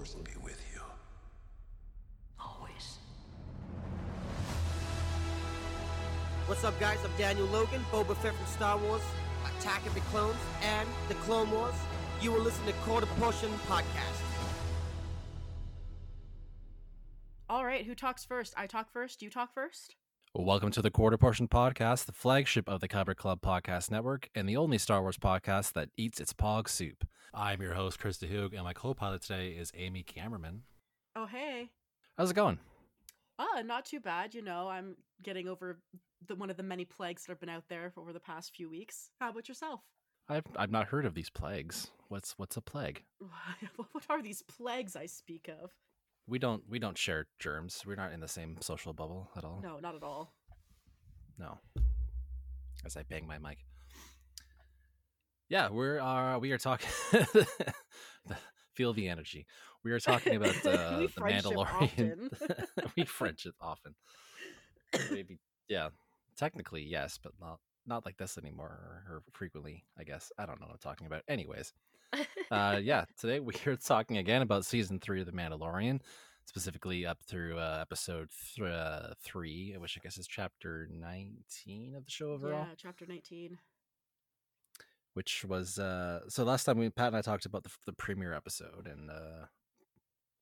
Force be with you. Always. What's up, guys? I'm Daniel Logan, Boba Fett from Star Wars, Attack of the Clones, and The Clone Wars. You will listen to Quarter Portion Podcast. All right, who talks first? I talk first. You talk first. Welcome to the Quarter Portion Podcast, the flagship of the Kyber Club Podcast Network, and the only Star Wars podcast that eats its pog soup. I'm your host, Chris DeHoog, and my co-pilot today is Amy Camerman. Oh, hey. How's it going? Uh, not too bad. You know, I'm getting over the, one of the many plagues that have been out there over the past few weeks. How about yourself? I've I've not heard of these plagues. What's what's a plague? what are these plagues I speak of? We don't we don't share germs. We're not in the same social bubble at all. No, not at all. No. As I bang my mic. Yeah, we're uh we are talking feel the energy. We are talking about uh, the Mandalorian. we French it often. Maybe yeah. Technically, yes, but not not like this anymore or, or frequently, I guess. I don't know what I'm talking about. Anyways. Uh, yeah, today we are talking again about season three of The Mandalorian, specifically up through uh, episode th- uh, three, which I guess is chapter 19 of the show overall. Yeah, chapter 19. Which was uh, so last time we Pat and I talked about the, the premiere episode, and uh,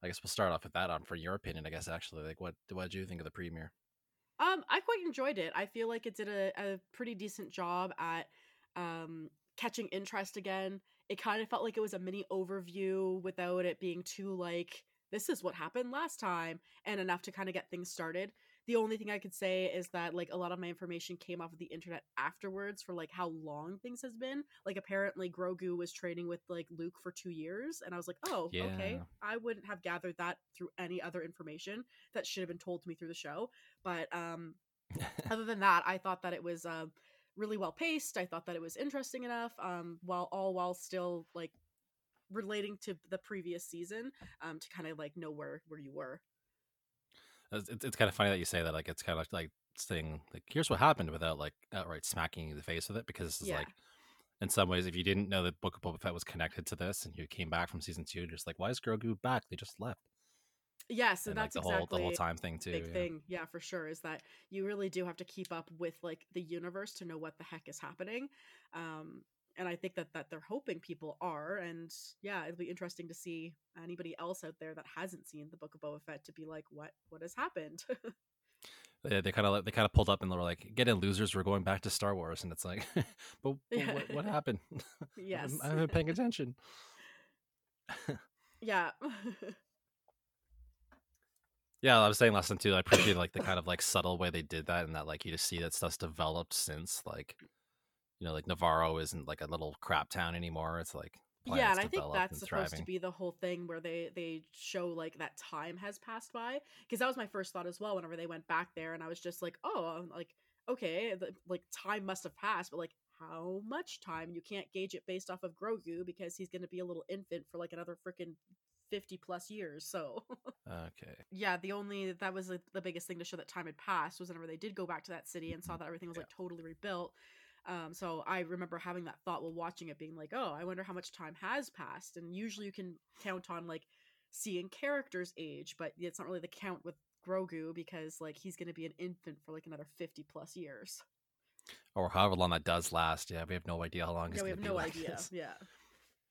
I guess we'll start off with that on for your opinion. I guess actually, like, what what did you think of the premiere? Um, I quite enjoyed it. I feel like it did a, a pretty decent job at um, catching interest again. It kind of felt like it was a mini overview without it being too like this is what happened last time and enough to kind of get things started. The only thing I could say is that like a lot of my information came off of the internet afterwards for like how long things has been. Like apparently Grogu was training with like Luke for 2 years and I was like, "Oh, okay. I wouldn't have gathered that through any other information that should have been told to me through the show." But um other than that, I thought that it was uh, really well paced. I thought that it was interesting enough, um, while all while still like relating to the previous season, um, to kind of like know where where you were. It's, it's, kind of funny that you say that. Like, it's kind of like saying, like, here's what happened without like outright smacking you in the face with it, because it's Yeah. like, in some ways, if you didn't know that Book of Boba Fett was connected to this, and you came back from season two, you're just like, why is Grogu back? They just left. Yes, and, and like that's the whole exactly the whole time thing too. big yeah. thing. Yeah, for sure. Is that you really do have to keep up with like the universe to know what the heck is happening. Um, and I think that that they're hoping people are, and yeah, it'll be interesting to see anybody else out there that hasn't seen the Book of Boba Fett to be like, what what has happened? yeah, they kind of they kind of pulled up and they were like, "Get in, losers! We're going back to Star Wars." And it's like, "But, but what, what happened? yes, I haven't paying attention." yeah. Yeah, I was saying last time too. I appreciate like the kind of like subtle way they did that, and that like you just see that stuff's developed since like, you know, like Nevarro isn't like a little crap town anymore. It's like yeah and i think that's supposed to be the whole thing where they they show like that time has passed by because that was my first thought as well whenever they went back there and i was just like oh I'm like okay the, like time must have passed but like how much time you can't gauge it based off of grogu because he's going to be a little infant for like another freaking 50 plus years so Okay. yeah the only that was like, the biggest thing to show that time had passed was whenever they did go back to that city and saw that everything was like totally rebuilt um, so I remember having that thought while watching it, being like, "Oh, I wonder how much time has passed." And usually you can count on like seeing characters age, but it's not really the count with Grogu because like he's going to be an infant for like another fifty plus years. Or however long that does last. Yeah, we have no idea how long. it's Yeah, we have be no like idea. this. Yeah,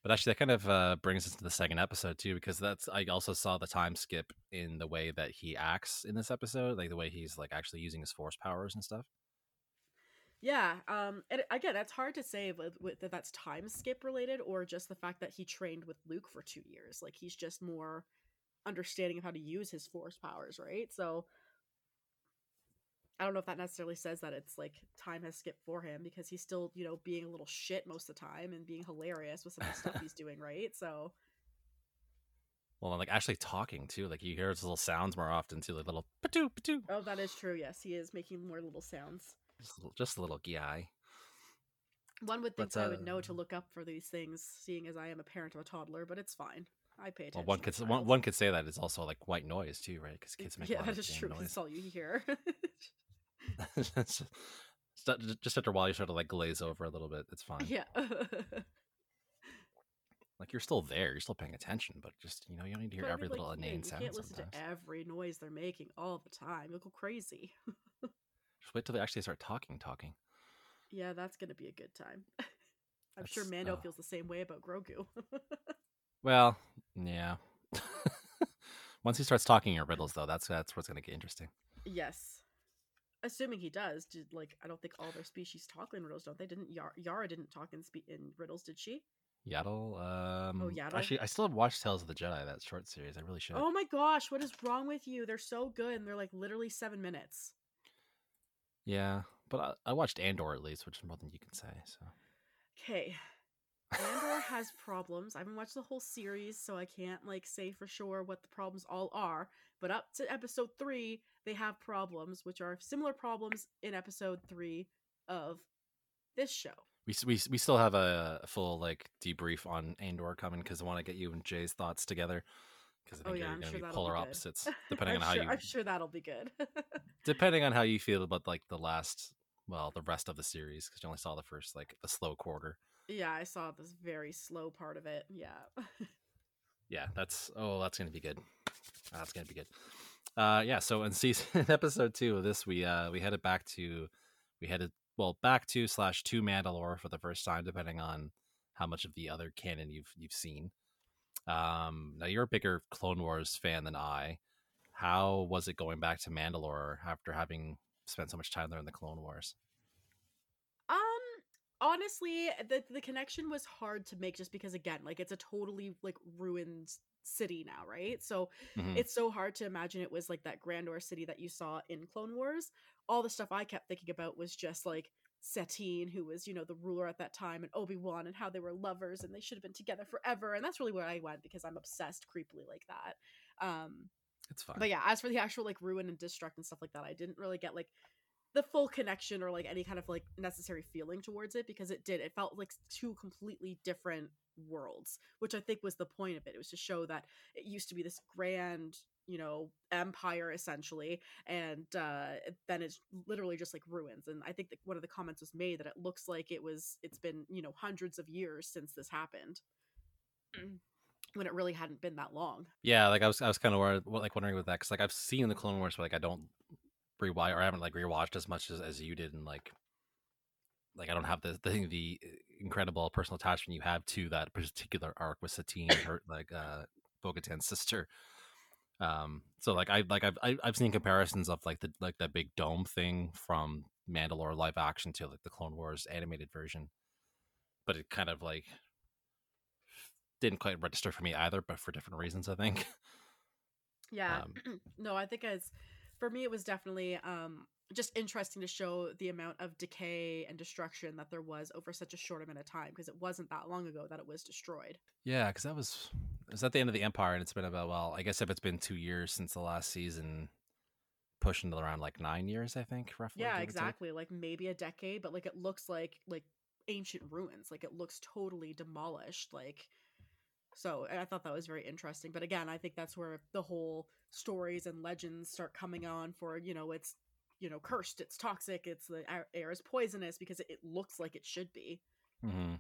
But actually, that kind of uh, brings us to the second episode too, because that's I also saw the time skip in the way that he acts in this episode, like the way he's like actually using his force powers and stuff. yeah. Um, and again, that's hard to say that that's time skip related or just the fact that he trained with Luke for two years. Like he's just more understanding of how to use his force powers, right? So I don't know if that necessarily says that it's like time has skipped for him because he's still, you know, being a little shit most of the time and being hilarious with some of the stuff he's doing, right? So Well, and, like actually talking too, like you hear his little sounds more often too, like little patoo patoo, Oh, that is true. Yes, he is making more little sounds. just a little, just a little guy. One would think But, I would know to uh, look up for these things, seeing as I am a parent of a toddler, but it's fine. I pay attention. Well, one could one, one could say that it's also like white noise too, right? Because kids make a yeah, lot that of is true. noise. It's all you hear. just, just after a while, you sort of like glaze over a little bit. It's fine. yeah. Like you're still there, you're still paying attention, but just you know you don't need to hear But every little like, yeah, inane you sound. can't listen sometimes. to every noise they're making all the time. You'll go crazy. Just wait till they actually start talking, talking. yeah, that's gonna be a good time. I'm sure Mando oh. feels the same way about Grogu. Well, yeah. Once he starts talking in riddles, though, that's that's what's gonna get interesting. yes. Assuming he does, did like I don't think all their species talk in riddles, don't they? Didn't Yara, Yara didn't talk in spe- in riddles, did she? Yaddle. Um, Oh, Yaddle? Actually, I still have watched Tales of the Jedi, that short series. I really should. Oh my gosh, what is wrong with you? They're so good and they're like literally seven minutes. Yeah, but I, I watched Andor at least, which is more than you can say. So Okay. Andor has problems. I haven't watched the whole series, so I can't like say for sure what the problems all are. But up to episode three, they have problems, which are similar problems in episode three of this show. we we we still have a, a full like debrief on Andor coming because I want to get you and Jay's thoughts together because I Oh, think yeah, you're I'm going to sure be that'll polar be opposites depending on how sure, you I'm sure that'll be good. depending on how you feel about like the last well the rest of the series because you only saw the first like the slow quarter. Yeah, I saw this very slow part of it. Yeah. Yeah, that's oh that's to be good. That's to be good. Uh, yeah. So in season episode two of this, we uh we headed back to we headed well back to slash to Mandalore for the first time, depending on how much of the other canon you've you've seen. Um, now you're a bigger Clone Wars fan than I. How was it going back to Mandalore after having spent so much time there in the Clone Wars? Honestly, the the connection was hard to make just because again, like it's a totally like ruined city now, right? So Mhm. it's so hard to imagine it was like that Grandor city that you saw in Clone Wars. All the stuff I kept thinking about was just like Satine, who was, you know, the ruler at that time, and Obi-Wan and how they were lovers and they should have been together forever. And that's really where I went because I'm obsessed creepily like that. Um It's fine. but yeah, as for the actual like ruin and destruct and stuff like that, I didn't really get like the full connection or like any kind of like necessary feeling towards it because it did. It felt like two completely different worlds, which I think was the point of it. It was to show that it used to be this grand, you know, empire essentially, and uh then it's literally just like ruins. And I think that one of the comments was made that it looks like it was it's been, you know, hundreds of years since this happened. When it really hadn't been that long. Yeah, like I was, I was kind of like wondering with that because like I've seen the Clone Wars, but like I don't rewatch or I haven't like rewatched as much as, as you did, and like like I don't have the the the incredible personal attachment you have to that particular arc with Satine, her like uh Bo-Katan's sister. Um, so like I like I've I- I've seen comparisons of like the like that big dome thing from Mandalore live action to like the Clone Wars animated version, but it kind of like didn't quite register for me either, but for different reasons, I think. Yeah. Um, no, I think as for me it was definitely um just interesting to show the amount of decay and destruction that there was over such a short amount of time because it wasn't that long ago that it was destroyed. Yeah, because that was it was at the end of the Empire, and it's been about well, I guess if it's been two years since the last season, pushing to around like nine years, I think roughly. yeah, give or take. exactly. Like maybe a decade, but like it looks like like ancient ruins. Like it looks totally demolished. Like so I thought that was very interesting. But again, I think that's where the whole stories and legends start coming on for, you know, it's you know, cursed, it's toxic, it's the air, is poisonous because it, looks like it should be. Mhm.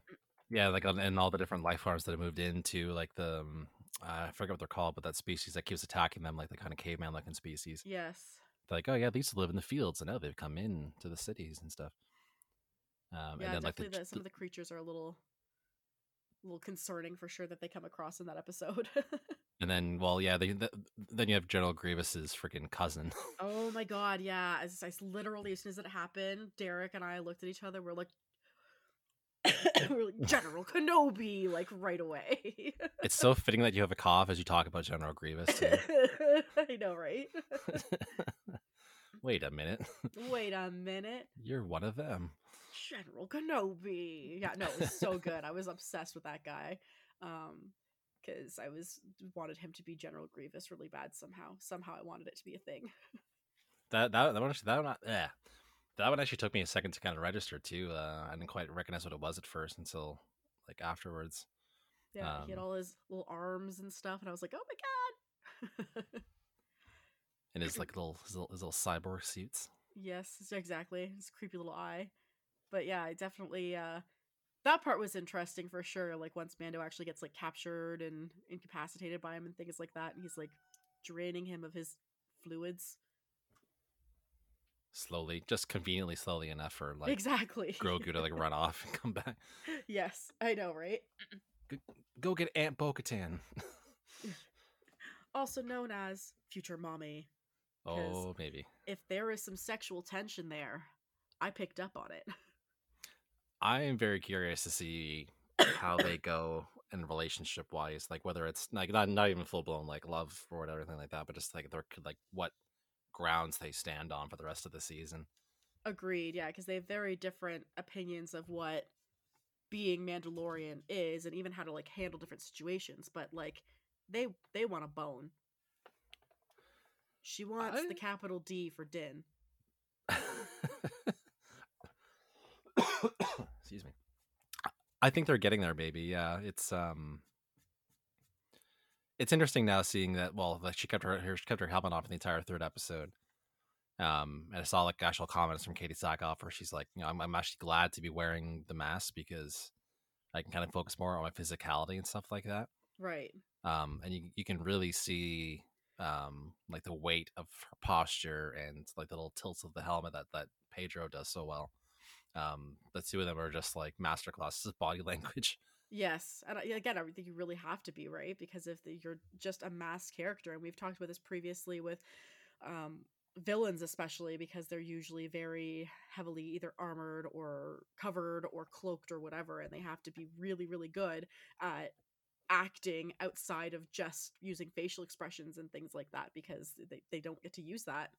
Yeah, like on- and all the different life forms that have moved into like the um, I forget what they're called, but that species that keeps attacking them, like the kind of caveman looking species. Yes. They're Like, oh yeah, they used to live in the fields, and now they've come in to the cities and stuff. Um, yeah, and then like definitely the, the, some of the creatures are a little little concerning for sure that they come across in that episode. and then well, yeah, they, the, then you have General Grievous's freaking cousin. oh my god, yeah. As I literally as soon as it happened, Derek and I looked at each other, we're like we're like General Kenobi, like right away. it's so fitting that you have a cough as you talk about General Grievous. Too. I know, right? Wait a minute. Wait a minute. You're one of them. General Kenobi. Yeah, no, it was so good. I was obsessed with that guy. Um because I was wanted him to be General Grievous really bad somehow. Somehow I wanted it to be a thing. That that that one actually, that one yeah. That one actually took me a second to kind of register too. Uh, I didn't quite recognize what it was at first until like afterwards. Yeah, he had Um, all his little arms and stuff, and I was like, "Oh my god!" And his like little his little, his little cyborg suits. yes, exactly. His creepy little eye. But yeah, I definitely. uh that part was interesting for sure. Like once Mando actually gets like captured and incapacitated by him and things like that, and he's like draining him of his fluids. Slowly, just conveniently slowly enough for like exactly Grogu to like run off and come back. yes, I know, right? Go get Aunt Bo-Katan. also known as future mommy. Oh, maybe. If there is some sexual tension there, I picked up on it. I am very curious to see how they go in relationship wise, like whether it's like not not even full blown like love or whatever, anything like that, but just like they're like what grounds they stand on for the rest of the season. Agreed, yeah, because they have very different opinions of what being Mandalorian is, and even how to like handle different situations. But like, they they want a bone. She wants I... the capital D for Din. Excuse me. I think they're getting there, baby. Yeah, it's um, it's interesting now seeing that. Well, like she kept her she kept her helmet off in the entire third episode. Um, and I saw like actual comments from Katee Sackhoff where she's like, you know, I'm, I'm actually glad to be wearing the mask because I can kind of focus more on my physicality and stuff like that. Right. Um, and you you can really see um like the weight of her posture and like the little tilts of the helmet that that Pedro does so well. Um, the two of them are just like master classes of body language. Yes, and again, I think you really have to be right because if you're just a mass character, and we've talked about this previously with um, villains, especially because they're usually very heavily either armored or covered or cloaked or whatever, and they have to be really, really good at acting outside of just using facial expressions and things like that because they, they don't get to use that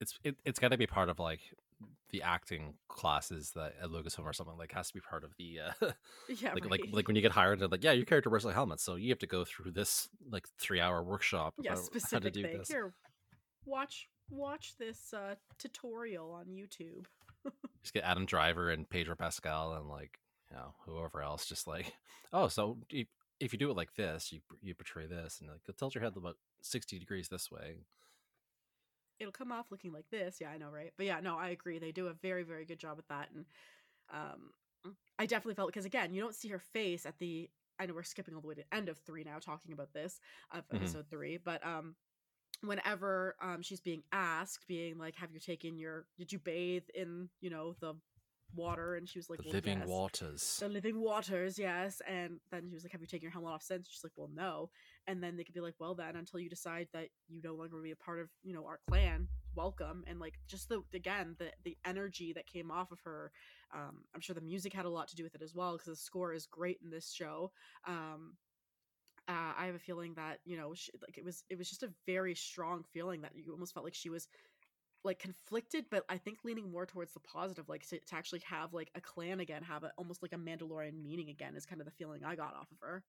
it's it, it's got to be part of like the acting classes that at Lucasfilm or something like has to be part of the uh yeah like right. like like when you get hired and like yeah your character wears a helmet so you have to go through this like three hour workshop yeah specific how to do thing. this here watch watch this uh tutorial on YouTube just get Adam Driver and Pedro Pascal and like you know whoever else just like oh so if, you do it like this you you portray this and like tilt your head about 60 degrees this way it'll come off looking like this. Yeah, I know, right? But yeah, no, I agree. They do a very, very good job at that. And um, I definitely felt because again, you don't see her face at the. I know we're skipping all the way to end of three now, talking about this of mm-hmm. episode three, but um, whenever um she's being asked, being like, "Have you taken your? Did you bathe in you know the water and she was like the well, living yes. waters. The living waters yes. And then she was like have you taken your helmet off since? She's like well no. And then they could be like well then until you decide that you no longer be a part of you know our clan welcome. And like just the again the the energy that came off of her um i'm sure the music had a lot to do with it as well because the score is great in this show. Um uh, I have a feeling that you know, she, like it was, it was just a very strong feeling that you almost felt like she was like conflicted, but I think leaning more towards the positive, like to, to actually have like a clan again, have a, almost like a Mandalorian meaning again, is kind of the feeling I got off of her.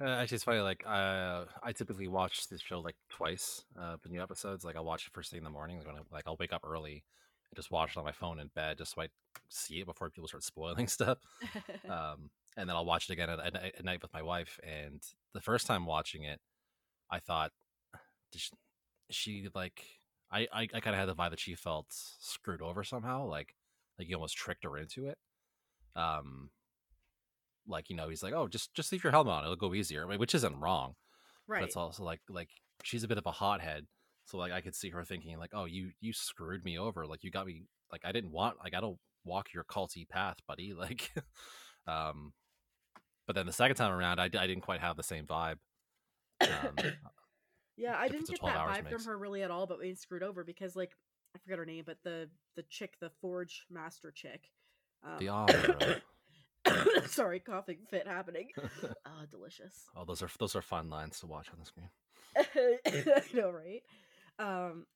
Uh, actually, it's funny. Like, uh, I typically watch this show like twice. Uh, the new episodes, like, I'll watch it first thing in the morning. Like, when I, like I'll wake up early and just watch it on my phone in bed, just so I see it before people start spoiling stuff. um, and then I'll watch it again at, at, at, night with my wife. And the first time watching it, I thought, she, she like I I, I kind of had the vibe that she felt screwed over somehow, like like he almost tricked her into it. Um, like you know, he's like, oh, just just leave your helmet on, it'll go easier, which isn't wrong. Right. But it's also like like she's a bit of a hothead, so like I could see her thinking like, oh, you you screwed me over, like you got me, like I didn't want, like I don't walk your culty path, buddy, like, um. But then the second time around, I, I didn't quite have the same vibe. Um, yeah, I didn't get that vibe from her really at all, but we screwed over because like I forget her name, but the the chick, the Forge Master chick. Um, the Armorer. sorry, coughing fit happening. oh, delicious. Oh, those are those are fun lines to watch on the screen. I know, right? Um,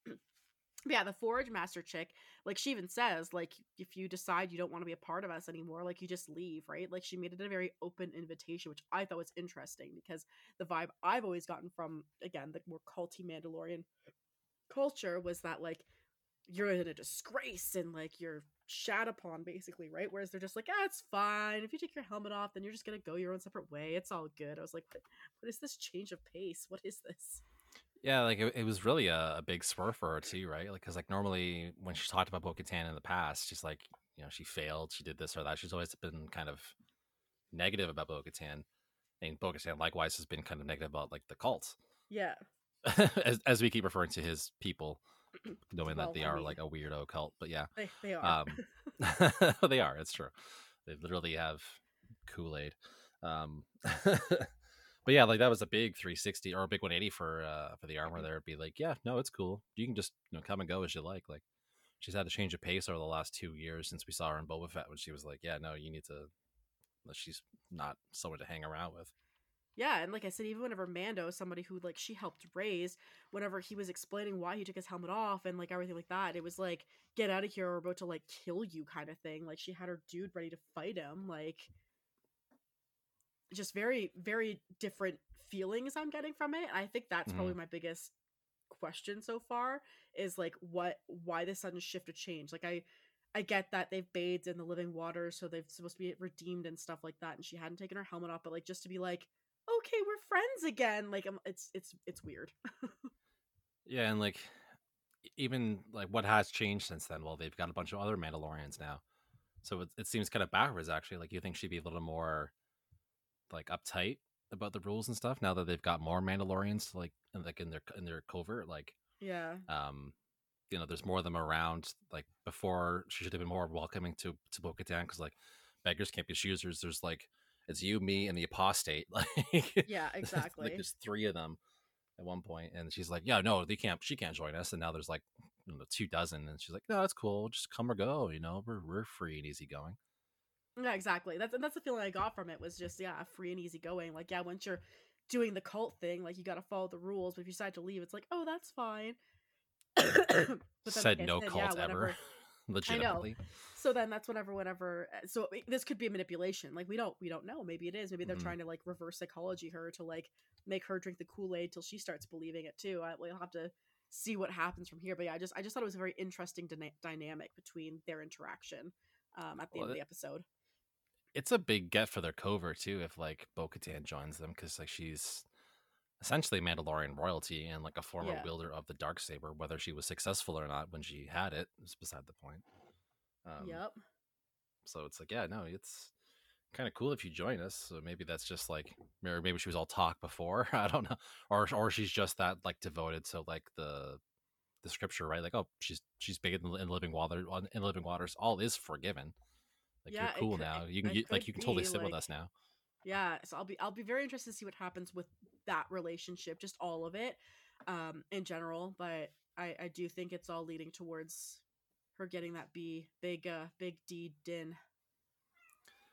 yeah, the Forge Master chick, like she even says, like if you decide you don't want to be a part of us anymore, like you just leave, right? Like she made it a very open invitation, which I thought was interesting because the vibe I've always gotten from again the more culty Mandalorian culture was that like you're in a disgrace and like you're shat upon basically, right? Whereas they're just like, ah, it's fine. If you take your helmet off, then you're just gonna go your own separate way. It's all good. I was like, what, what is this change of pace? What is this? Yeah, like it, it was really a, a, big swerve for her too, right? Like, because like normally when she talked about Bo-Katan in the past, she's like, you know, she failed, she did this or that. She's always been kind of negative about Bo-Katan, and Bo-Katan likewise has been kind of negative about like the cults, Yeah. as as we keep referring to his people, knowing Well, that they I are mean- like a weirdo cult. But yeah, They they are. um, they are. It's true. They literally have Kool Aid. Um, but yeah, like that was a big 360 or a big 180 for uh for the armor. There, it'd be like, yeah, no, it's cool. You can just you know come and go as you like. Like she's had to change of pace over the last two years since we saw her in Boba Fett when she was like, yeah, no, you need to. She's not someone to hang around with. Yeah, and like I said, even whenever Mando, somebody who like she helped raise, whenever he was explaining why he took his helmet off and like everything like that, it was like, get out of here, we're about to like kill you kind of thing. Like she had her dude ready to fight him. Like just very, very different feelings I'm getting from it. And I think that's probably my biggest question so far is like what why the sudden shift of change. Like I I get that they've bathed in the living water, so they're supposed to be redeemed and stuff like that, and she hadn't taken her helmet off, but like just to be like, okay, we're friends again. Like, um, it's it's it's weird. Yeah, and like even like what has changed since then? Well, they've got a bunch of other Mandalorians now, so it, it seems kind of backwards actually. Like you think she'd be a little more like uptight about the rules and stuff now that they've got more Mandalorians like in, like in their in their covert. Like yeah, um, you know, there's more of them around. Like before, she should have been more welcoming to to Bo-Katan because like beggars can't be choosers. There's like it's you, me, and the apostate. Like yeah, exactly. like there's three of them at one point, and she's like, "Yeah, no, they can't. She can't join us." And now there's like you know, two dozen, and she's like, "No, that's cool. Just come or go. You know, we're we're free and easy going." Yeah, exactly. That's and that's the feeling I got from it was just yeah, free and easy going. Like yeah, once you're doing the cult thing, like you got to follow the rules. But if you decide to leave, it's like oh, that's fine. Then, Said like no said, cult yeah, ever. Legitimately, so then that's whenever whenever uh, so this could be a manipulation like we don't we don't know maybe it is maybe they're Mhm. trying to like reverse psychology her to like make her drink the kool-aid till she starts believing it too I, we'll have to see what happens from here but yeah i just i just thought it was a very interesting dyna- dynamic between their interaction um at the Well, end of the episode it's a big get for their cover too. If like Bo-Katan joins them, because like she's essentially Mandalorian royalty and like a former Yeah. wielder of the dark saber. Whether she was successful or not when she had it is beside the point. Um, yep So it's like, yeah, no, it's kind of cool if you join us. So maybe that's just like, or maybe she was all talk before. I don't know, or or she's just that like devoted to like the the scripture, right? Like, oh, she's she's big in, in living water. In living waters, all is forgiven. Like Yeah, you're cool could- now. You can get, like you can totally sit with us now. yeah so i'll be i'll be very interested to see what happens with that relationship just all of it um in general but i i do think it's all leading towards her getting that b big uh big d din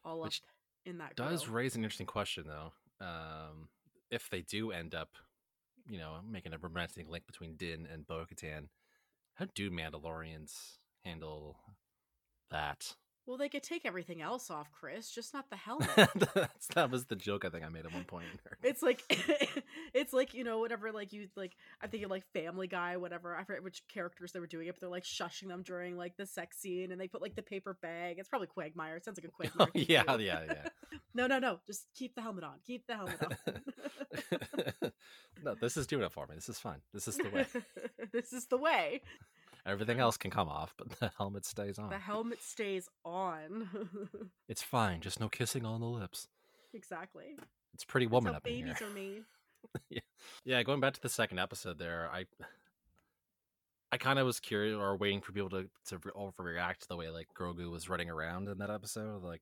all Which up in that Does grill. raise an interesting question though. Um, if they do end up, you know, making a romantic link between Din and Bo-Katan, how do Mandalorians handle that? Well they could take everything else off chris just not the helmet That's, that was the joke I think I made at one point. it's like it's like you know whatever like you like i'm thinking like family guy whatever i forget which characters they were doing it but they're like shushing them during like the sex scene and they put like the paper bag it's probably quagmire it sounds like a Oh, quagmire thing, yeah, too. yeah, yeah. no no no just keep the helmet on keep the helmet on no, this is doing it for me. This is fine. This is the way. this is the way Everything else can come off, but the helmet stays on. the helmet stays on It's fine. Just no kissing on the lips. exactly It's pretty woman up in babies here. are made Yeah, yeah, going back to the second episode there, I I kind of was curious or waiting for people to to re- overreact to the way like Grogu was running around in that episode. Like,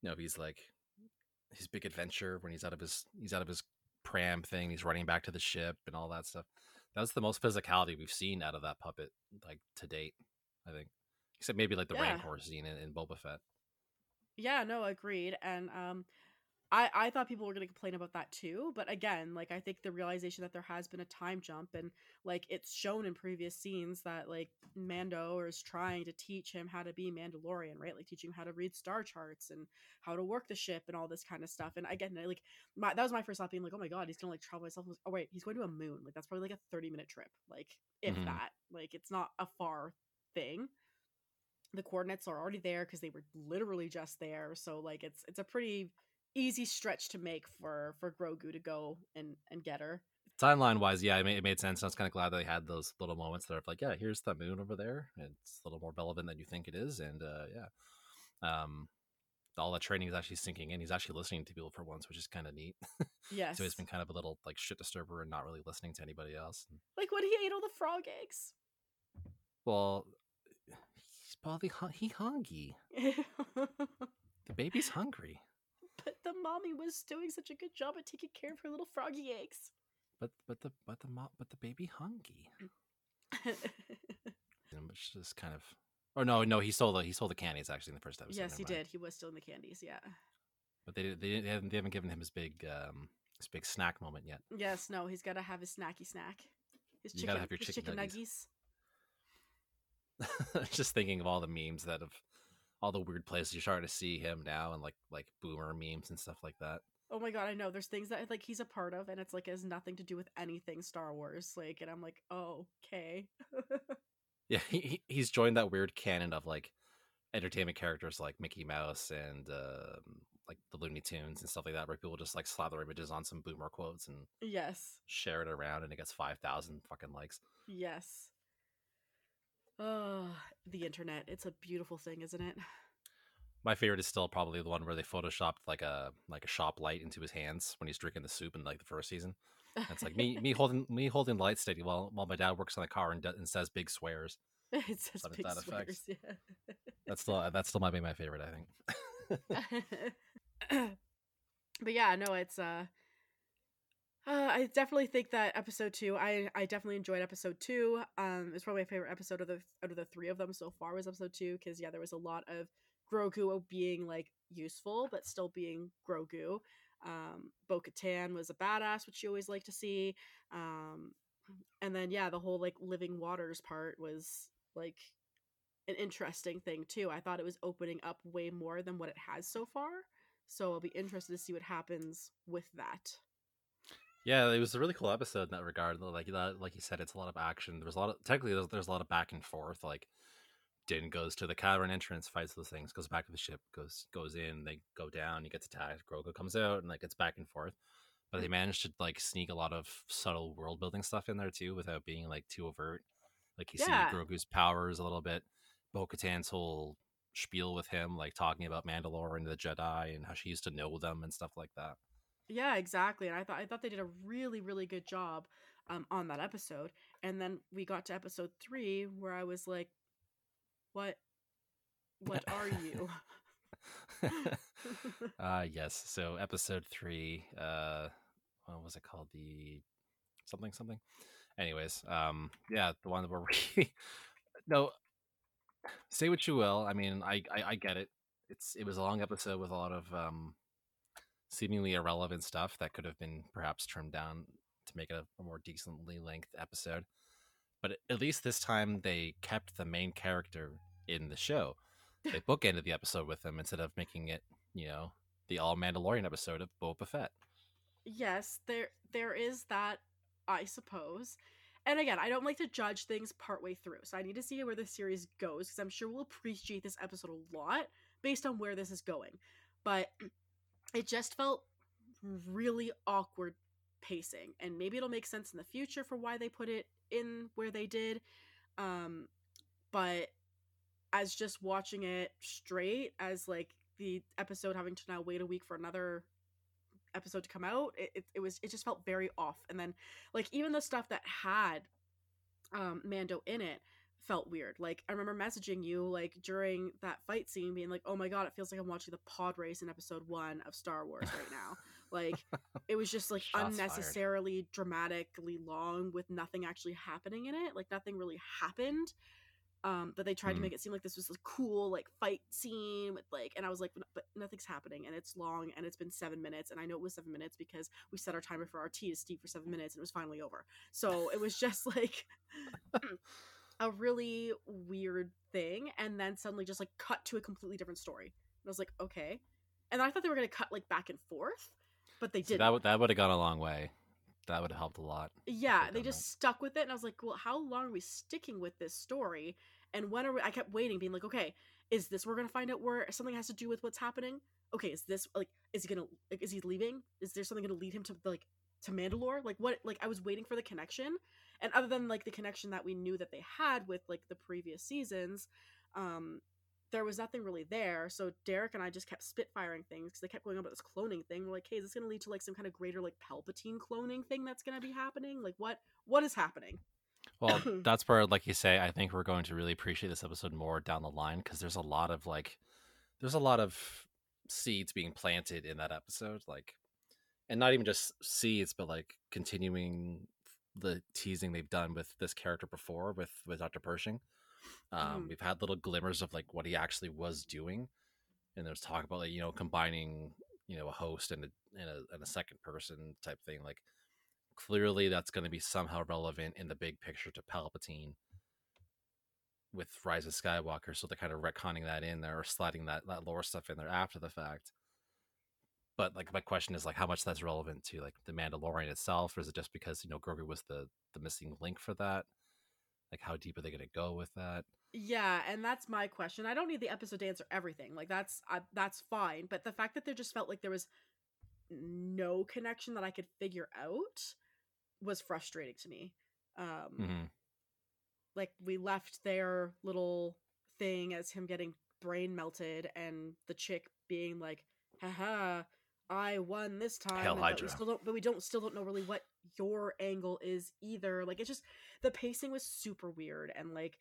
you know, he's like his big adventure when he's out of his he's out of his pram thing. He's running back to the ship and all that stuff. That's the most physicality we've seen out of that puppet like to date. I think, except maybe like the Yeah. Rancor scene in, in Boba Fett. Yeah, no, agreed. And um I I thought people were going to complain about that too, but again, like I think the realization that there has been a time jump and like it's shown in previous scenes that like Mando is trying to teach him how to be Mandalorian, right? Like teaching him how to read star charts and how to work the ship and all this kind of stuff. And again, like my that was my first thought being like, "Oh my god, he's going to like travel himself." Oh wait, he's going to a moon. Like that's probably like a 30-minute trip, like if Mhm. that. Like it's not a far thing the coordinates are already there because they were literally just there so like it's it's a pretty easy stretch to make for for grogu to go and and get her timeline wise, yeah, it made, it made sense. I was kind of glad they had those little moments that are like, yeah, here's the moon over there. It's a little more relevant than you think it is, and uh, yeah, um, all the training is actually sinking in. He's actually listening to people for once, which is kind of neat. Yes. so he's been kind of a little like shit disturber and not really listening to anybody else. Like when he ate all the frog eggs. well, he's probably hu- he hungry. The baby's hungry, but the mommy was doing such a good job at taking care of her little froggy eggs. but but the but the mom but the baby hungry. Which is kind of. Oh no, no, he stole the he stole the candies actually in the first episode. yes, never he mind. did. He was stealing the candies. Yeah. But they they, they haven't they haven't given him his big um his big snack moment yet. Yes. No, he's got to have his snacky snack. His You chicken. gotta have your chicken chicken nuggies. nuggies. Just thinking of all the memes that have all the weird places you're starting to see him now and like like boomer memes and stuff like that. Oh my god, I know. There's things that like he's a part of, and it's like it has nothing to do with anything Star Wars. Like, and I'm like, oh, okay. Yeah, he, he- he's joined that weird canon of like entertainment characters like Mickey Mouse and um like the Looney Tunes and stuff like that, where people just like slap their images on some boomer quotes and yes. share it around, and it gets five thousand fucking likes. Yes. Oh, the internet. It's a beautiful thing, isn't it? My favorite is still probably the one where they photoshopped like a like a shop light into his hands when he's drinking the soup in like the first season. And it's like me me holding me holding the light steady while while my dad works on the car and, d- and says big swears. it says Something big that effect. swears. Yeah. That's still that still might be my favorite. I think. but yeah, no, it's uh, uh I definitely think that episode two, I I definitely enjoyed episode two. Um, it's probably my favorite episode of the out of the three of them so far was episode two because yeah, there was a lot of Grogu being like useful but still being Grogu. Um, Bo Katan was a badass, which you always like to see. Um, and then yeah, the whole like living waters part was like an interesting thing too. I thought it was opening up way more than what it has so far. So I'll be interested to see what happens with that. Yeah, it was a really cool episode in that regard. Like that, like you said, it's a lot of action. There was a lot of technically there's, there's a lot of back and forth. Like Din goes to the cavern entrance, fights those things, goes back to the ship, goes goes in, they go down, he gets attacked, Grogu comes out, and like it's back and forth. But they managed to like sneak a lot of subtle world building stuff in there too, without being like too overt. Like you Yeah. see Grogu's powers a little bit, Bo Katan's whole spiel with him, like talking about Mandalore and the Jedi and how she used to know them and stuff like that. Yeah, exactly. And I thought I thought they did a really really good job um on that episode. And then we got to episode 3 where I was like what what are you? uh yes so episode three uh what was it called the something something anyways um yeah the one where we no say what you will i mean I, I i get it it's it was a long episode with a lot of um seemingly irrelevant stuff that could have been perhaps trimmed down to make it a, a more decently length episode but at least this time they kept the main character in the show they bookended the episode with him instead of making it, you know, the all Mandalorian episode of Boba Fett. yes, there there is that I suppose. And again, I don't like to judge things partway through. So I need to see where the series goes because I'm sure we'll appreciate this episode a lot based on where this is going. But it just felt really awkward pacing and maybe it'll make sense in the future for why they put it in where they did. Um but as just watching it straight as like the episode having to now wait a week for another episode to come out it, it, it was it just felt very off and then like even the stuff that had um mando in it felt weird. Like i remember messaging you like during that fight scene being like oh my god it feels like i'm watching the pod race in episode one of star wars right now. Like it was just like Shots fired. unnecessarily dramatically long with nothing actually happening in it. Like nothing really happened. Um but they tried to Hmm. make it seem like this was a cool like fight scene with like and i was like but, but nothing's happening and it's long and it's been seven minutes and i know it was seven minutes because we set our timer for our tea to steep for seven minutes and it was finally over. So it was just like a really weird thing and then suddenly just like cut to a completely different story. And i was like okay. And i thought they were going to cut like back and forth but they didn't. that would that would have gone a long way. That would have helped a lot. yeah they just stuck with it and i was like well how long are we sticking with this story? And when are we i kept waiting being like okay is this we're gonna find out where something has to do with what's happening? Okay is this like is he gonna like is he leaving? Is there something gonna lead him to like to mandalore? Like what like i was waiting for the connection and other than like the connection that we knew that they had with like the previous seasons um there was nothing really there. So Derek and I just kept spitfiring things because they kept going on about this cloning thing. We're like, hey, is this going to lead to like some kind of greater like Palpatine cloning thing that's going to be happening? Like, what what is happening? Well, that's where, like you say, I think we're going to really appreciate this episode more down the line because there's a lot of like, there's a lot of seeds being planted in that episode, like, and not even just seeds, but like continuing the teasing they've done with this character before with with Dr. Pershing. Um, Mhm. We've had little glimmers of like what he actually was doing, and there's talk about like you know combining you know a host and a and a, and a second person type thing. Like clearly that's going to be somehow relevant in the big picture to Palpatine with Rise of Skywalker. So they're kind of retconning that in there or sliding that that lore stuff in there after the fact. But like my question is like how much that's relevant to like the Mandalorian itself, or is it just because you know Grogu was the the missing link for that? Like how deep are they going to go with that? Yeah, and that's my question. I don't need the episode to answer everything. Like that's I, that's fine, but the fact that there just felt like there was no connection that I could figure out was frustrating to me. Um Mhm. like we left their little thing as him getting brain melted and the chick being like, haha, I won this time. And- but we still don't but we don't still don't know really what your angle is either. Like it's just the pacing was super weird and like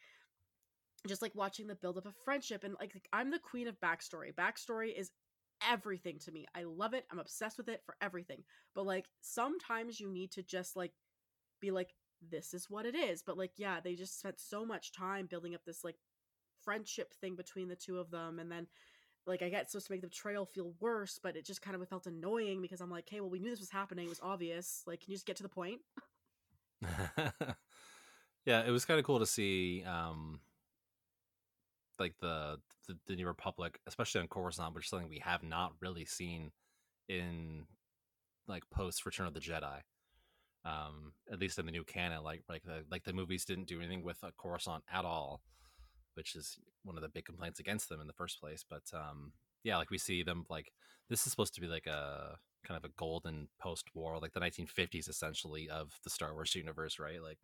just like watching the build up of friendship and like, like I'm the queen of backstory. Backstory is everything to me. I love it. I'm obsessed with it for everything. But like sometimes you need to just like be like this is what it is. But like yeah, they just spent so much time building up this like friendship thing between the two of them and then like I get supposed to make the betrayal feel worse, but it just kind of felt annoying because I'm like, hey, well, we knew this was happening. It was obvious. Like, can you just get to the point? yeah, it was kind of cool to see, um, like the, the the New Republic, especially on Coruscant, which is something we have not really seen in like post Return of the Jedi. Um, at least in the new canon, like like the like the movies didn't do anything with a Coruscant at all, which is one of the big complaints against them in the first place. But um, yeah, like we see them like this is supposed to be like a kind of a golden post-war, like the 1950s essentially of the Star Wars universe, right? Like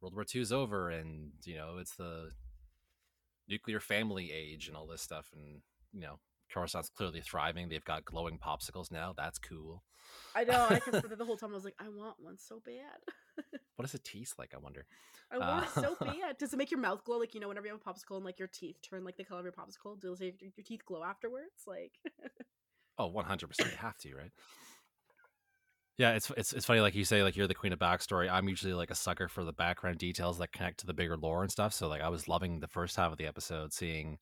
World War II is over, and you know it's the nuclear family age and all this stuff, and you know Coruscant's clearly thriving. They've got glowing popsicles now. That's cool. I know. I kept the whole time. I was like, I want one so bad. What does it taste like? I wonder. I want it so Uh, bad. Does it make your mouth glow? Like you know, whenever you have a popsicle and like your teeth turn like the color of your popsicle, does your, your teeth glow afterwards? Like, Oh, 100 percent. You have to, right? Yeah, it's it's it's funny. Like you say, like you're the queen of backstory. I'm usually like a sucker for the background details that connect to the bigger lore and stuff. So like I was loving the first half of the episode, seeing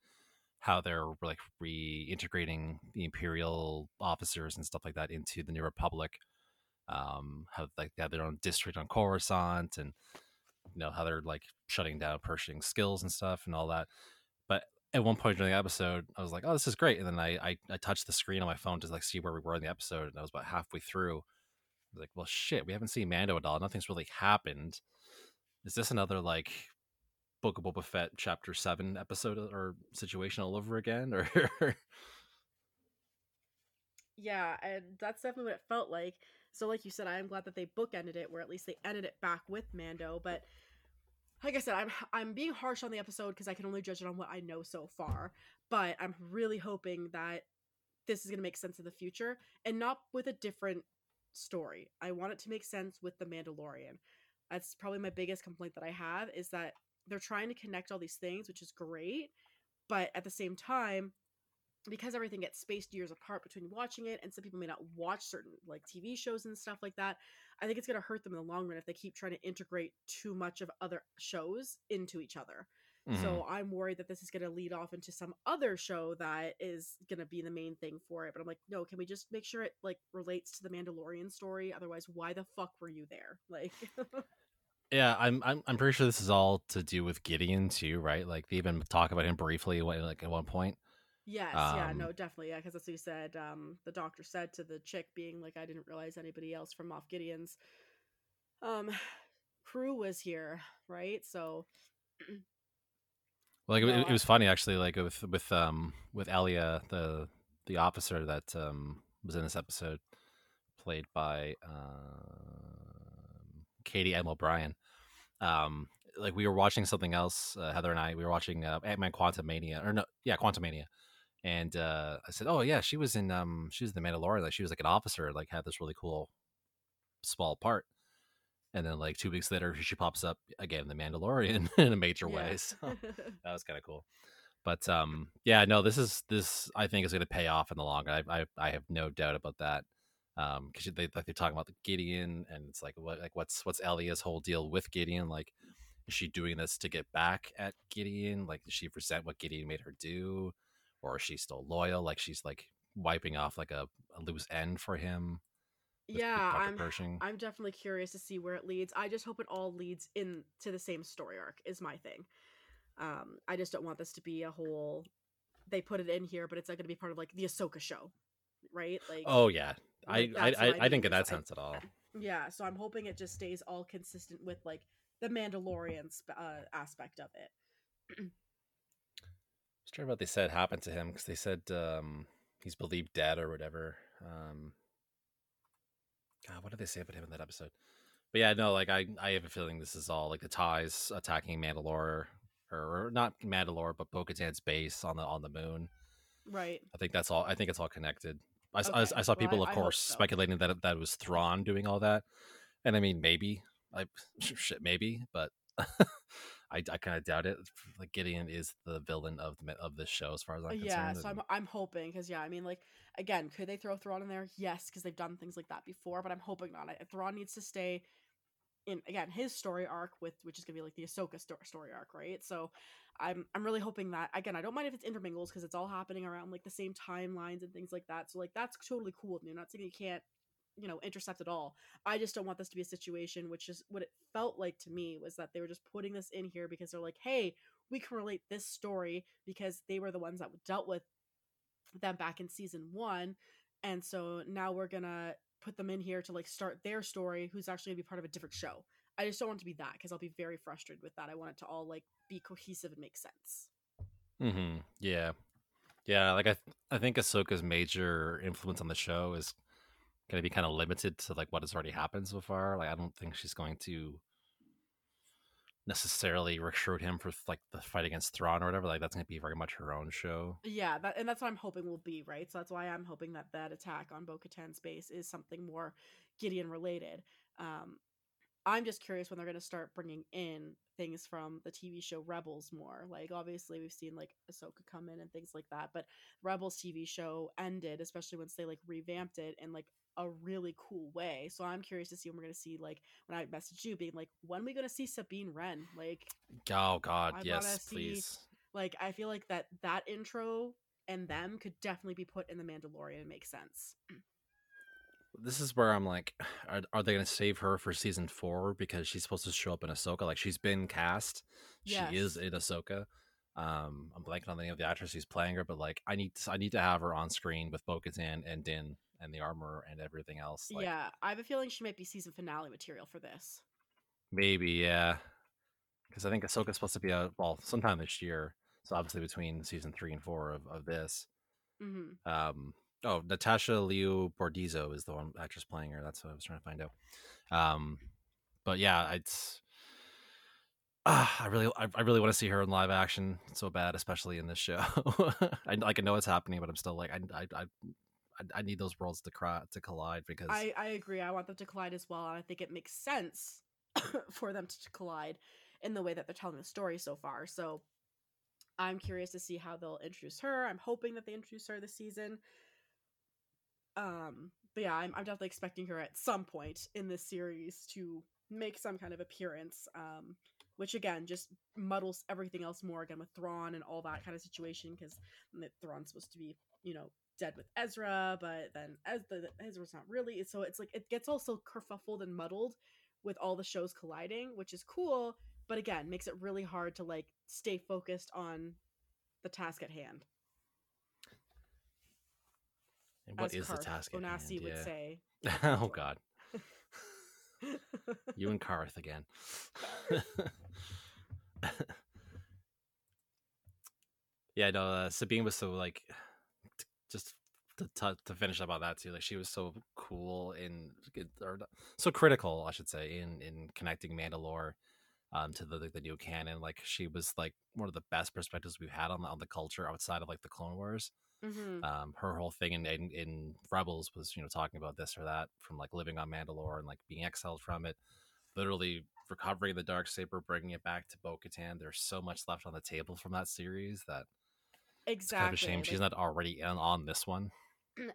how they're like reintegrating the imperial officers and stuff like that into the new republic. Um, how like they have their own district on Coruscant, and you know how they're like shutting down Pershing skills and stuff and all that. But at one point during the episode, I was like, "Oh, this is great," and then I I, I touched the screen on my phone to like see where we were in the episode, and I was about halfway through. I was like, "Well, shit, we haven't seen Mando at all. Nothing's really happened. Is this another like Book of Boba Fett chapter seven episode or situation all over again?" Or yeah, and that's definitely what it felt like. So, like you said, I am glad that they bookended it, where at least they ended it back with Mando. But like I said, I'm I'm being harsh on the episode because I can only judge it on what I know so far. But I'm really hoping that this is going to make sense in the future and not with a different story. I want it to make sense with the Mandalorian. That's probably my biggest complaint that I have is that they're trying to connect all these things, which is great, but at the same time, because everything gets spaced years apart between watching it, and some people may not watch certain like TV shows and stuff like that, I think it's going to hurt them in the long run if they keep trying to integrate too much of other shows into each other. Mhm. So I'm worried that this is going to lead off into some other show that is going to be the main thing for it. But I'm like, no, can we just make sure it like relates to the Mandalorian story? Otherwise, why the fuck were you there? Like, Yeah, I'm I'm I'm pretty sure this is all to do with Gideon too, right? Like they even talk about him briefly, like at one point. Yes, yeah, Um, no, definitely, yeah, because that's what you said. Um, the doctor said to the chick, being like, I didn't realize anybody else from Moff Gideon's um crew was here, right? So, well, Like it, No, it was funny actually, like with with um with Elia, the the officer that um was in this episode, played by um Katy M. O'Brian. Um, like we were watching something else. Uh, Heather and I, we were watching uh, Ant Man Quantum Mania, or no, yeah, Quantumania. And uh, I said, "Oh yeah, she was in um, she was in the Mandalorian. Like she was like an officer, like had this really cool small part." And then like two weeks later, she pops up again in the Mandalorian in a major Yeah. way. So that was kind of cool. But um, yeah, no, this is this I think is going to pay off in the long run. I I, I have no doubt about that. Um, because they like they're talking about the Gideon, and it's like what like what's what's Elia's whole deal with Gideon? Like, is she doing this to get back at Gideon? Like, does she resent what Gideon made her do, or is she still loyal? Like, she's like wiping off like a, a loose end for him. yeah, I'm Pershing. I'm definitely curious to see where it leads. I just hope it all leads in to the same story arc is my thing. Um, I just don't want this to be a whole. They put it in here, but it's not going to be part of like the Ahsoka show, right? Like, Oh yeah, like, I I I, I didn't get that sense at all. yeah. So I'm hoping it just stays all consistent with like the Mandalorian sp- uh, aspect of it. Just trying what they said happened to him because they said um, he's believed dead or whatever. Um, God, what did they say about him in that episode? But yeah, no, like I, I have a feeling this is all like the ties attacking Mandalore, or, or not Mandalore, but Bo-Katan's base on the on the moon. Right. I think that's all. I think it's all connected. I, s- I Okay, I saw well, I- people, of course, so. speculating that that was Thrawn doing all that, and I mean, maybe, I shit, maybe, but I, I kind of doubt it. Like Gideon is the villain of the of this show, as far as I'm yeah, concerned. so I'm I'm hoping because yeah, I mean like again, could they throw Thrawn in there? Yes, because they've done things like that before, but I'm hoping not. I- Thrawn needs to stay in again his story arc with which is gonna be like the Ahsoka sto- story arc, right? So I'm I'm really hoping that again. I don't mind if it's intermingles because it's all happening around like the same timelines and things like that. So like that's totally cool with me. I'm not saying you can't you know intercept at all. I just don't want this to be a situation which is what it felt like to me was that they were just putting this in here because they're like, hey, we can relate this story because they were the ones that dealt with them back in season one and so now we're gonna put them in here to like start their story who's actually gonna be part of a different show i just don't want to be that because i'll be very frustrated with that i want it to all like be cohesive and make sense mm-hmm Yeah, yeah. Like I, th- I think Ahsoka's major influence on the show is going to be kind of limited to like what has already happened so far. Like I don't think she's going to necessarily recruit him for like the fight against Thrawn or whatever. Like that's going to be very much her own show. yeah that, and that's what i'm hoping will be right so that's why i'm hoping that that attack on bo-katan's base is something more gideon related um i'm just curious when they're going to start bringing in things from the tv show rebels more like obviously we've seen like ahsoka come in and things like that but rebels tv show ended especially once they like revamped it and like a really cool way so i'm curious to see when we're going to see like when i message you being like when are we going to see sabine wren like Oh God, I yes, see- please. like I feel like that that intro and them could definitely be put in the Mandalorian and make sense. This is where I'm like, are, are they going to save her for season four because she's supposed to show up in Ahsoka? Like she's been cast, she is Yes. in Ahsoka. Um, I'm blanking on the name of the actress who's playing her, but like I need to, I need to have her on screen with Bo-Katan and Din and the Armorer and everything else. Like, yeah, I have a feeling she might be season finale material for this. maybe yeah, because I think Ahsoka's supposed to be out well sometime this year. So obviously between season three and four of, of this. hmm Um, oh, Natasha Liu Bordizzo is the one actress playing her. That's what I was trying to find out. Um, but yeah, it's. Ah, I really, I, I really want to see her in live action so bad, especially in this show. I like, I know it's happening, but I'm still like, I, I, I, I- I need those worlds to cry, to collide because I I agree. I want them to collide as well, and I think it makes sense for them to collide in the way that they're telling the story so far. So I'm curious to see how they'll introduce her. I'm hoping that they introduce her this season. Um, but yeah, I'm, I'm definitely expecting her at some point in this series to make some kind of appearance. Um, which again just muddles everything else more again with Thrawn and all that kind of situation because Thrawn's supposed to be you know dead with Ezra, but then as the Ezra's not really. So it's like it gets also kerfuffled and muddled with all the shows colliding, which is cool, but again makes it really hard to like stay focused on the task at hand. And what as is the Carth task? at Onasi hand? would Yeah. say. oh God, you and Carth again. yeah, no, uh, Sabine was so like, just to, t- to finish up on that too. Like she was so cool in, or so critical, I should say, in in connecting Mandalore um, to the the new canon. Like she was like one of the best perspectives we've had on the on the culture outside of like the Clone Wars. Mm-hmm. Um, her whole thing in, in in Rebels was you know talking about this or that from like living on Mandalore and like being exiled from it, literally recovering the dark saber, bringing it back to Bo Katan. There's so much left on the table from that series that it's kind of Exactly. a shame she's not already in on this one.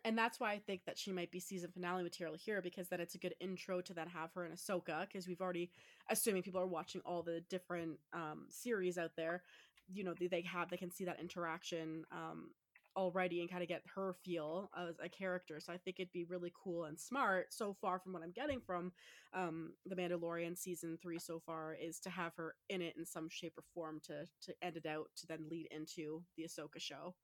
and that's why I think that she might be season finale material here because then it's a good intro to then have her in Ahsoka because we've already assuming people are watching all the different um series out there, you know they, they have they can see that interaction um already and kind of get her feel as a character. So I think it'd be really cool and smart so far from what I'm getting from um the Mandalorian season 3 so far is to have her in it in some shape or form to to end it out to then lead into the Ahsoka show.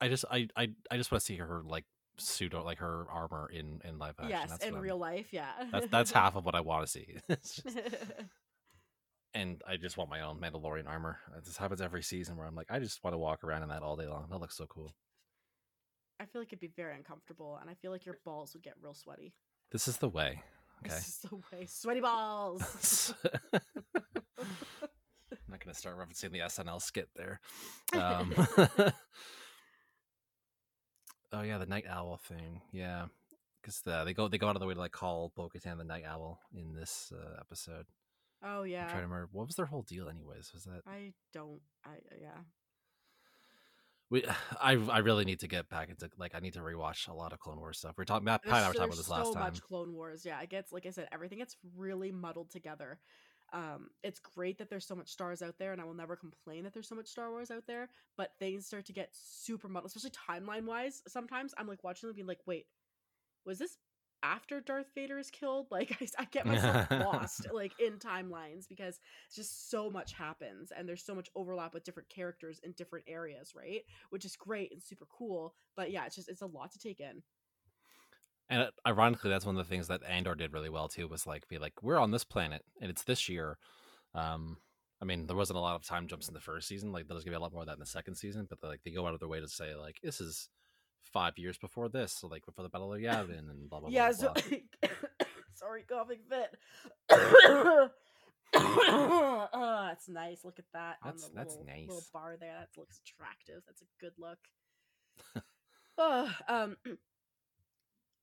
I just I I, I just want to see her like pseudo like her armor in in live action. yes, That's in what I'm- real life, yeah. That's that's half of what I want to see. And I just want my own Mandalorian armor. Uh, This happens every season where I'm like, I just want to walk around in that all day long. That looks so cool. I feel like it'd be very uncomfortable, and I feel like your balls would get real sweaty. This is the way. Okay. This is the way. Sweaty balls. I'm not gonna start referencing the SNL skit there. Um, oh yeah, the Nite Owl thing. Yeah, because the, they go they go out of the way to like call Bo-Katan the Nite Owl in this uh, episode. Oh I'm yeah. trying to remember what was their whole deal, anyways. Was that I don't. I yeah. we? I I really need to get back into like I need to rewatch a lot of Clone Wars stuff. We are talking Matt Pat and I were talking about this last so time. much Clone Wars. Yeah, it gets like I said, everything gets really muddled together. Um, it's great that there's so much stars out there, and I will never complain that there's so much Star Wars out there. But things start to get super muddled, especially timeline wise. Sometimes I'm like watching them, being like, "Wait, was this after Darth Vader is killed?" Like I, I get myself lost like in timelines because just so much happens, and there's so much overlap with different characters in different areas, right? Which is great and super cool. But yeah, it's just it's a lot to take in. And uh, ironically, that's one of the things that Andor did really well too. Was like be like, we're on this planet, and it's this year. Um, I mean, there wasn't a lot of time jumps in the first season. Like, there's gonna be a lot more of that in the second season. But like, they go out of their way to say like, this is five years before this, so like before the Battle of Yavin, and blah blah yeah, blah. blah, so sorry, coughing fit. oh, that's nice. Look at that. That's- that's little, Little bar there. That looks attractive. That's a good look. oh, um,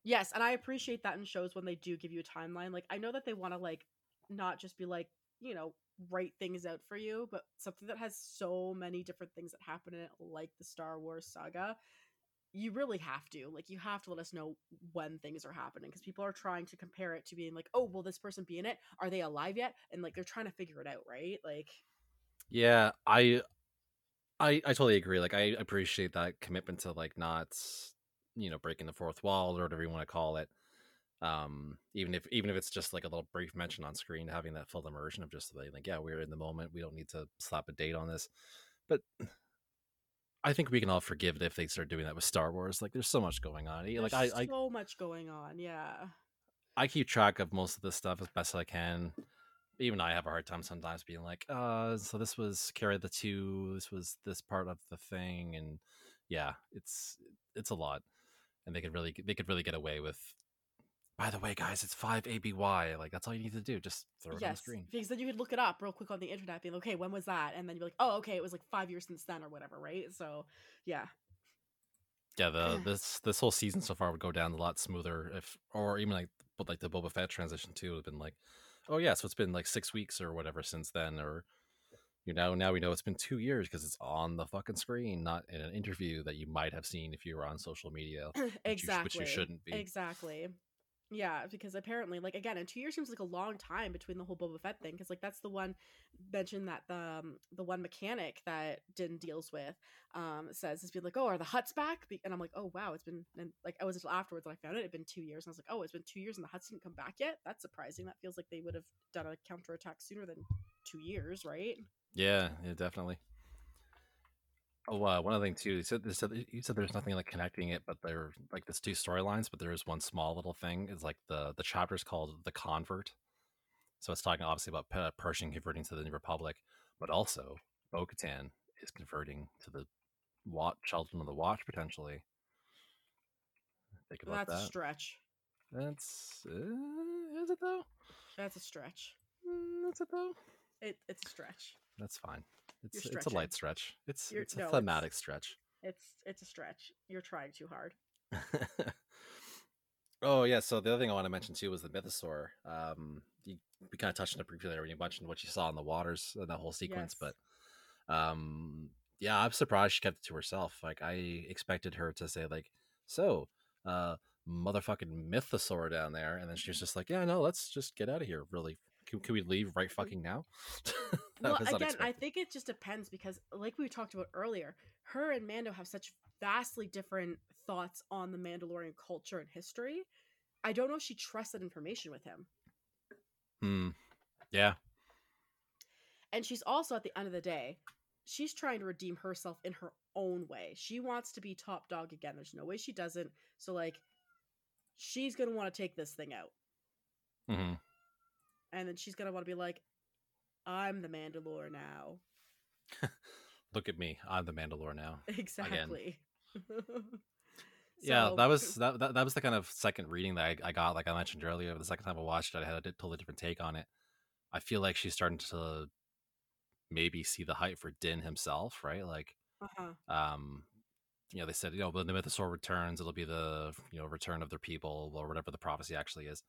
yes, and I appreciate that in shows when they do give you a timeline. Like I know that they want to like not just be like you know write things out for you, but something that has so many different things that happen in it, like the Star Wars saga. You really have to like you have to let us know when things are happening because people are trying to compare it to being like, oh, will this person be in it? Are they alive yet? And like they're trying to figure it out, right? Like, Yeah, I, I, I totally agree. Like, I appreciate that commitment to like not, you know, breaking the fourth wall or whatever you want to call it. Um, even if even if it's just like a little brief mention on screen, having that full immersion of just like, like, yeah, we're in the moment. We don't need to slap a date on this. But I think we can all forgive it if they start doing that with Star Wars. Like, there's so much going on. Like, I, there's I, so much going on. Yeah. I keep track of most of this stuff as best I can. Even I have a hard time sometimes being like, uh, so this was carry the two, this was this part of the thing, and yeah, it's it's a lot, and they could really they could really get away with. By the way, guys, it's five ABY. Like that's all you need to do. Just throw it on the yes, screen. because then you could look it up real quick on the internet, being like, okay, when was that? And then you're like, oh, okay, it was like five years since then or whatever, right? So, yeah. Yeah, the this this whole season so far would go down a lot smoother if, or even like, but like the Boba Fett transition too would have been like, oh yeah, so it's been like six weeks or whatever since then, or you know now we know it's been two years because it's on the fucking screen, not in an interview that you might have seen if you were on social media, which you, exactly. which you shouldn't be. Exactly. Yeah, because apparently, like again, and two years seems like a long time between the whole Boba Fett thing. Because like that's the one mentioned that the um, the one mechanic that Din deals with um says has been like, oh, are the Hutts back? And I'm like, oh wow, it's been and like I was until afterwards that I found it. It'd been two years, and I was like, oh, it's been two years and the Hutts didn't come back yet. That's surprising. That feels like they would have done a counterattack sooner than two years, right? Yeah, yeah, definitely. Oh, uh, one other thing too. You said, you said you said there's nothing like connecting it, but there like there's two storylines, but there is one small little thing. Is like the the chapter is called the convert, so it's talking obviously about Pe- Pershing converting to the New Republic, but also Bo-Katan is converting to the Watch, Children of the Watch potentially. Think about That's a that. stretch. That's uh, is it though? That's a stretch. Mm, that's it though. It it's a stretch. That's fine. It's it's a light stretch. It's You're- it's a no, it's- thematic stretch. It's it's a stretch. You're trying too hard. oh yeah. So the other thing I want to mention too was the mythosaur. Um, you, we kind of touched on it briefly there when you mentioned what you saw in the waters and that whole sequence, Yes. but um, yeah, I'm surprised she kept it to herself. Like I expected her to say like, so uh, motherfucking mythosaur down there, and then she was just like, yeah, no, let's just get out of here. Really, can, can we leave right fucking now? Well, again, I think it just depends because, like we talked about earlier, her and Mando have such vastly different thoughts on the Mandalorian culture and history. I don't know if she trusts that information with him. Hmm. Yeah. And she's also, at the end of the day, she's trying to redeem herself in her own way. She wants to be top dog again. There's no way she doesn't. So, like, she's going to want to take this thing out. hmm And then she's going to want to be like, I'm the Mandalore now. Look at me. I'm the Mandalore now. Exactly. yeah, that was that, that that was the kind of second reading that I, I got. Like I mentioned earlier, the second time I watched it, I had a totally different take on it. I feel like she's starting to maybe see the hype for Din himself, right? Like, Uh-huh. um, you know, they said, you know, when the Mythosaur returns, it'll be the you know return of their people or whatever the prophecy actually is.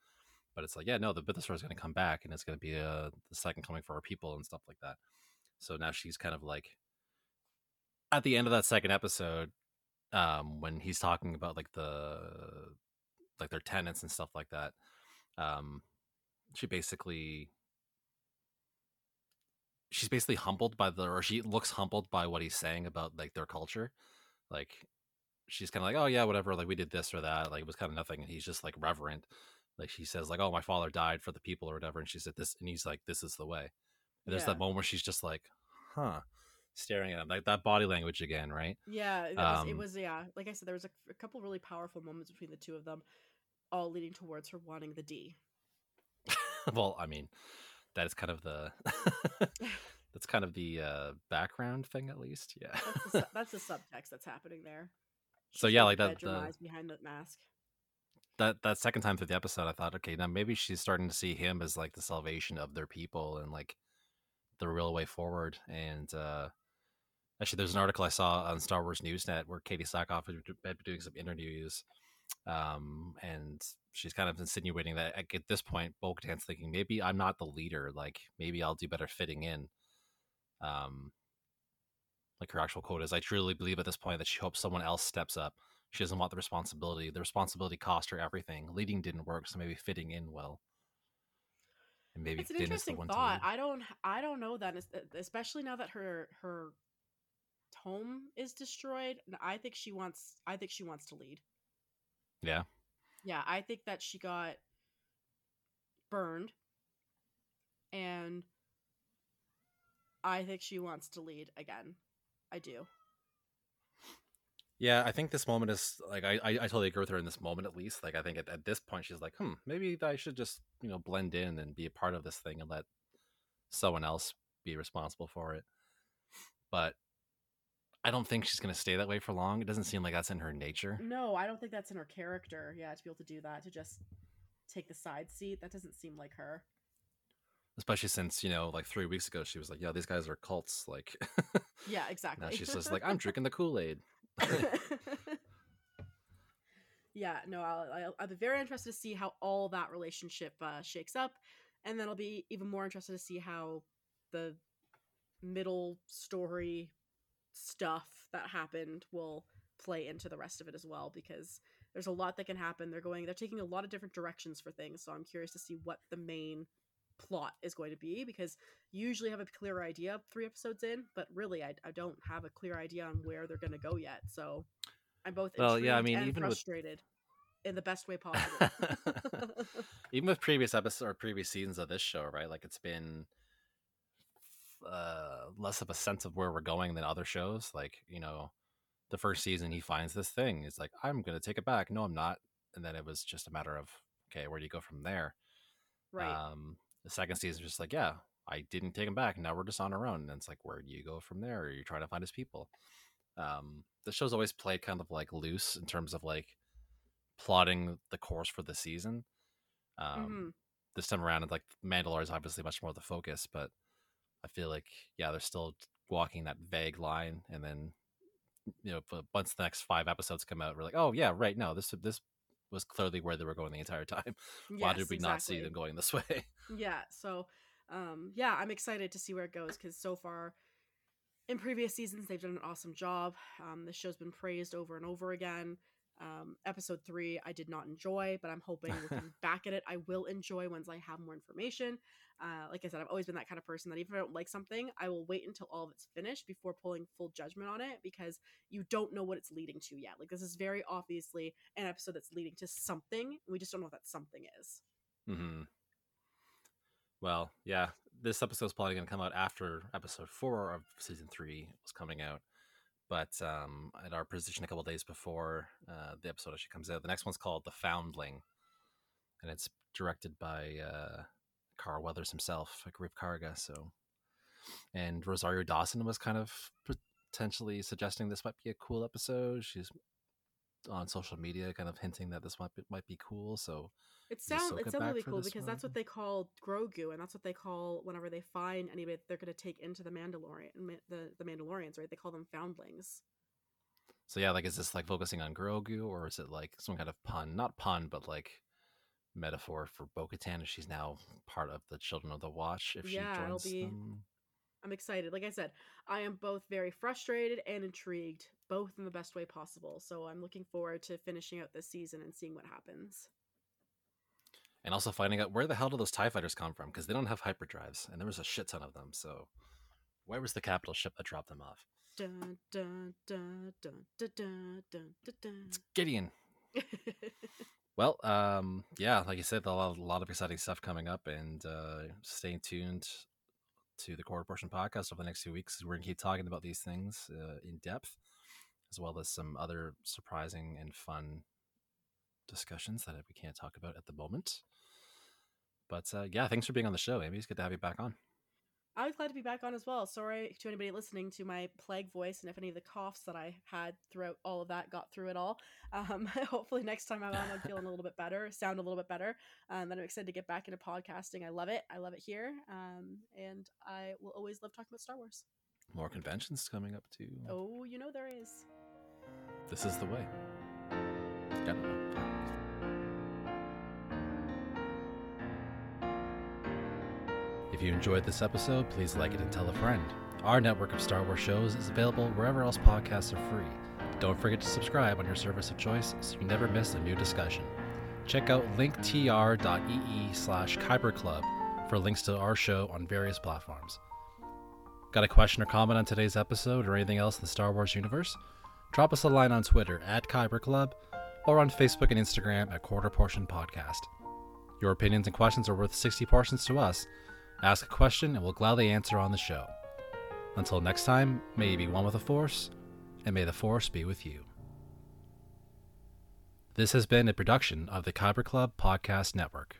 But it's like, yeah, no, the Mythosaur is going to come back and it's going to be uh, the second coming for our people and stuff like that. So now she's kind of like at the end of that second episode, um, when he's talking about like the like their tenants and stuff like that, um, she basically she's basically humbled by the or she looks humbled by what he's saying about like their culture. Like she's kind of like, oh yeah, whatever. Like we did this or that. Like it was kind of nothing, and he's just like reverent. Like she says, like, oh, my father died for the people or whatever, and she said this, and he's like, this is the way. And there's Yeah. that moment where she's just like, huh, staring at him, like that body language again, right? Yeah, it was, it Um, was yeah. Like I said, there was a, a couple really powerful moments between the two of them, all leading towards her wanting the D. well, I mean, that is kind of the that's kind of the uh background thing, at least. Yeah. That's the, that's the subtext that's happening there. So, She's yeah, like that- the- behind the mask. That that second time through the episode, I thought, okay, now maybe she's starting to see him as like the salvation of their people and like the real way forward. And uh actually, there's an article I saw on Star Wars Newsnet where Katee Sackhoff had been doing some interviews, um, and she's kind of insinuating that at this point, Bo-Katan's thinking maybe I'm not the leader. Like maybe I'll do better fitting in. Um, like her actual quote is, "I truly believe at this point that she hopes someone else steps up." She doesn't want the responsibility. The responsibility cost her everything. Leading didn't work, so maybe fitting in well. And maybe It's an interesting thought. I don't I don't know that, especially now that her her home is destroyed. I think she wants I think she wants to lead. Yeah. Yeah, I think that she got burned and I think she wants to lead again. I do. Yeah, I think this moment is like I, I, I totally agree with her in this moment at least. Like I think at, at this point she's like, hmm, maybe I should just, you know, blend in and be a part of this thing and let someone else be responsible for it. But I don't think she's gonna stay that way for long. It doesn't seem like that's in her nature. No, I don't think that's in her character. Yeah, to be able to do that, to just take the side seat, that doesn't seem like her. Especially since, you know, like three weeks ago she was like, Yeah, these guys are cults. Like Yeah, exactly. now she's just like, I'm drinking the Kool-Aid. yeah, no, I'll, I'll, I'll be very interested to see how all that relationship uh, shakes up, and then I'll be even more interested to see how the middle story stuff that happened will play into the rest of it as well because there's a lot that can happen. They're going they're taking a lot of different directions for things so i'm curious to see what the main plot is going to be because you usually have a clear idea three episodes in but really i, I don't have a clear idea on where they're going to go yet so i'm both Well, yeah, I mean, and even with- frustrated in the best way possible even with previous episodes or previous seasons of this show, right? Like it's been uh, less of a sense of where we're going than other shows. Like you know, the first season he finds this thing. It's like I'm gonna take it back. No, I'm not. And then it was just a matter of okay, where do you go from there? right Um, the second season was just like yeah, I didn't take him back. Now we're just on our own. And it's like where do you go from there? Are you trying to find his people? Um, the show's always played kind of like loose in terms of like plotting the course for the season. Um, Mhm. this time around, like Mandalore is obviously much more the focus, but I feel like yeah, they're still walking that vague line, and then you know, once the next five episodes come out, we're like, oh yeah, right, no, this this was clearly where they were going the entire time. Why did we not see them going this way? Yeah, so um yeah, I'm excited to see where it goes cuz so far in previous seasons they've done an awesome job. Um the show's been praised over and over again. Um episode 3 I did not enjoy, but I'm hoping looking back at it I will enjoy once I have more information. Uh like I said I've always been that kind of person that even if I don't like something, I will wait until all of it's finished before pulling full judgment on it because you don't know what it's leading to yet. Like this is very obviously an episode that's leading to something. We just don't know what that something is. hmm Well, yeah, this episode's probably going to come out after episode four of season three was coming out. But um, at our position a couple days before uh, the episode actually comes out, the next one's called The Foundling, and it's directed by uh, Carl Weathers himself, like Greef Karga. So, and Rosario Dawson was kind of potentially suggesting this might be a cool episode. She's on social media, kind of hinting that this might be, might be cool. So, It sounds it sounds really cool because that's what they call Grogu, and that's what they call whenever they find anybody that they're going to take into the Mandalorian, the the Mandalorians, right? They call them foundlings. So yeah, like is this like focusing on Grogu or is it like some kind of pun? Not pun, but like metaphor for Bo-Katan if she's now part of the Children of the Watch if Yeah, she it'll joins be- them. I'm excited. Like I said, I am both very frustrated and intrigued, both in the best way possible. So I'm looking forward to finishing out this season and seeing what happens. And also finding out where the hell do those TIE fighters come from? Because they don't have hyperdrives, and there was a shit ton of them. So where was the capital ship that dropped them off? Dun dun dun. It's Gideon. Well, um, yeah, like you said, a lot, a lot of exciting stuff coming up, and uh, staying tuned to the Quarter Portion podcast over the next few weeks. We're gonna keep talking about these things uh, in depth, as well as some other surprising and fun discussions that we can't talk about at the moment. But uh, yeah, thanks for being on the show, Amy. It's good to have you back on. I was glad to be back on as well. Sorry to anybody listening to my plague voice and if any of the coughs that I had throughout all of that got through it all. Um, hopefully next time I'm on, I'm feeling a little bit better, sound a little bit better. Um, then I'm excited to get back into podcasting. I love it. I love it here. Um, and I will always love talking about Star Wars. More conventions coming up too. Oh, you know there is. This is the way. If you enjoyed this episode, please like it and tell a friend. Our network of Star Wars shows is available wherever else podcasts are free. Don't forget to subscribe on your service of choice so you never miss a new discussion. Check out linktr.ee slash Kyber Club for links to our show on various platforms. Got a question or comment on today's episode or anything else in the Star Wars universe? Drop us a line on Twitter at Kyber Club or on Facebook and Instagram at Quarter Portion Podcast. Your opinions and questions are worth 60 portions to us. Ask a question and we'll gladly answer on the show. Until next time, may you be one with the Force, and may the Force be with you. This has been a production of the Kyber Club Podcast Network.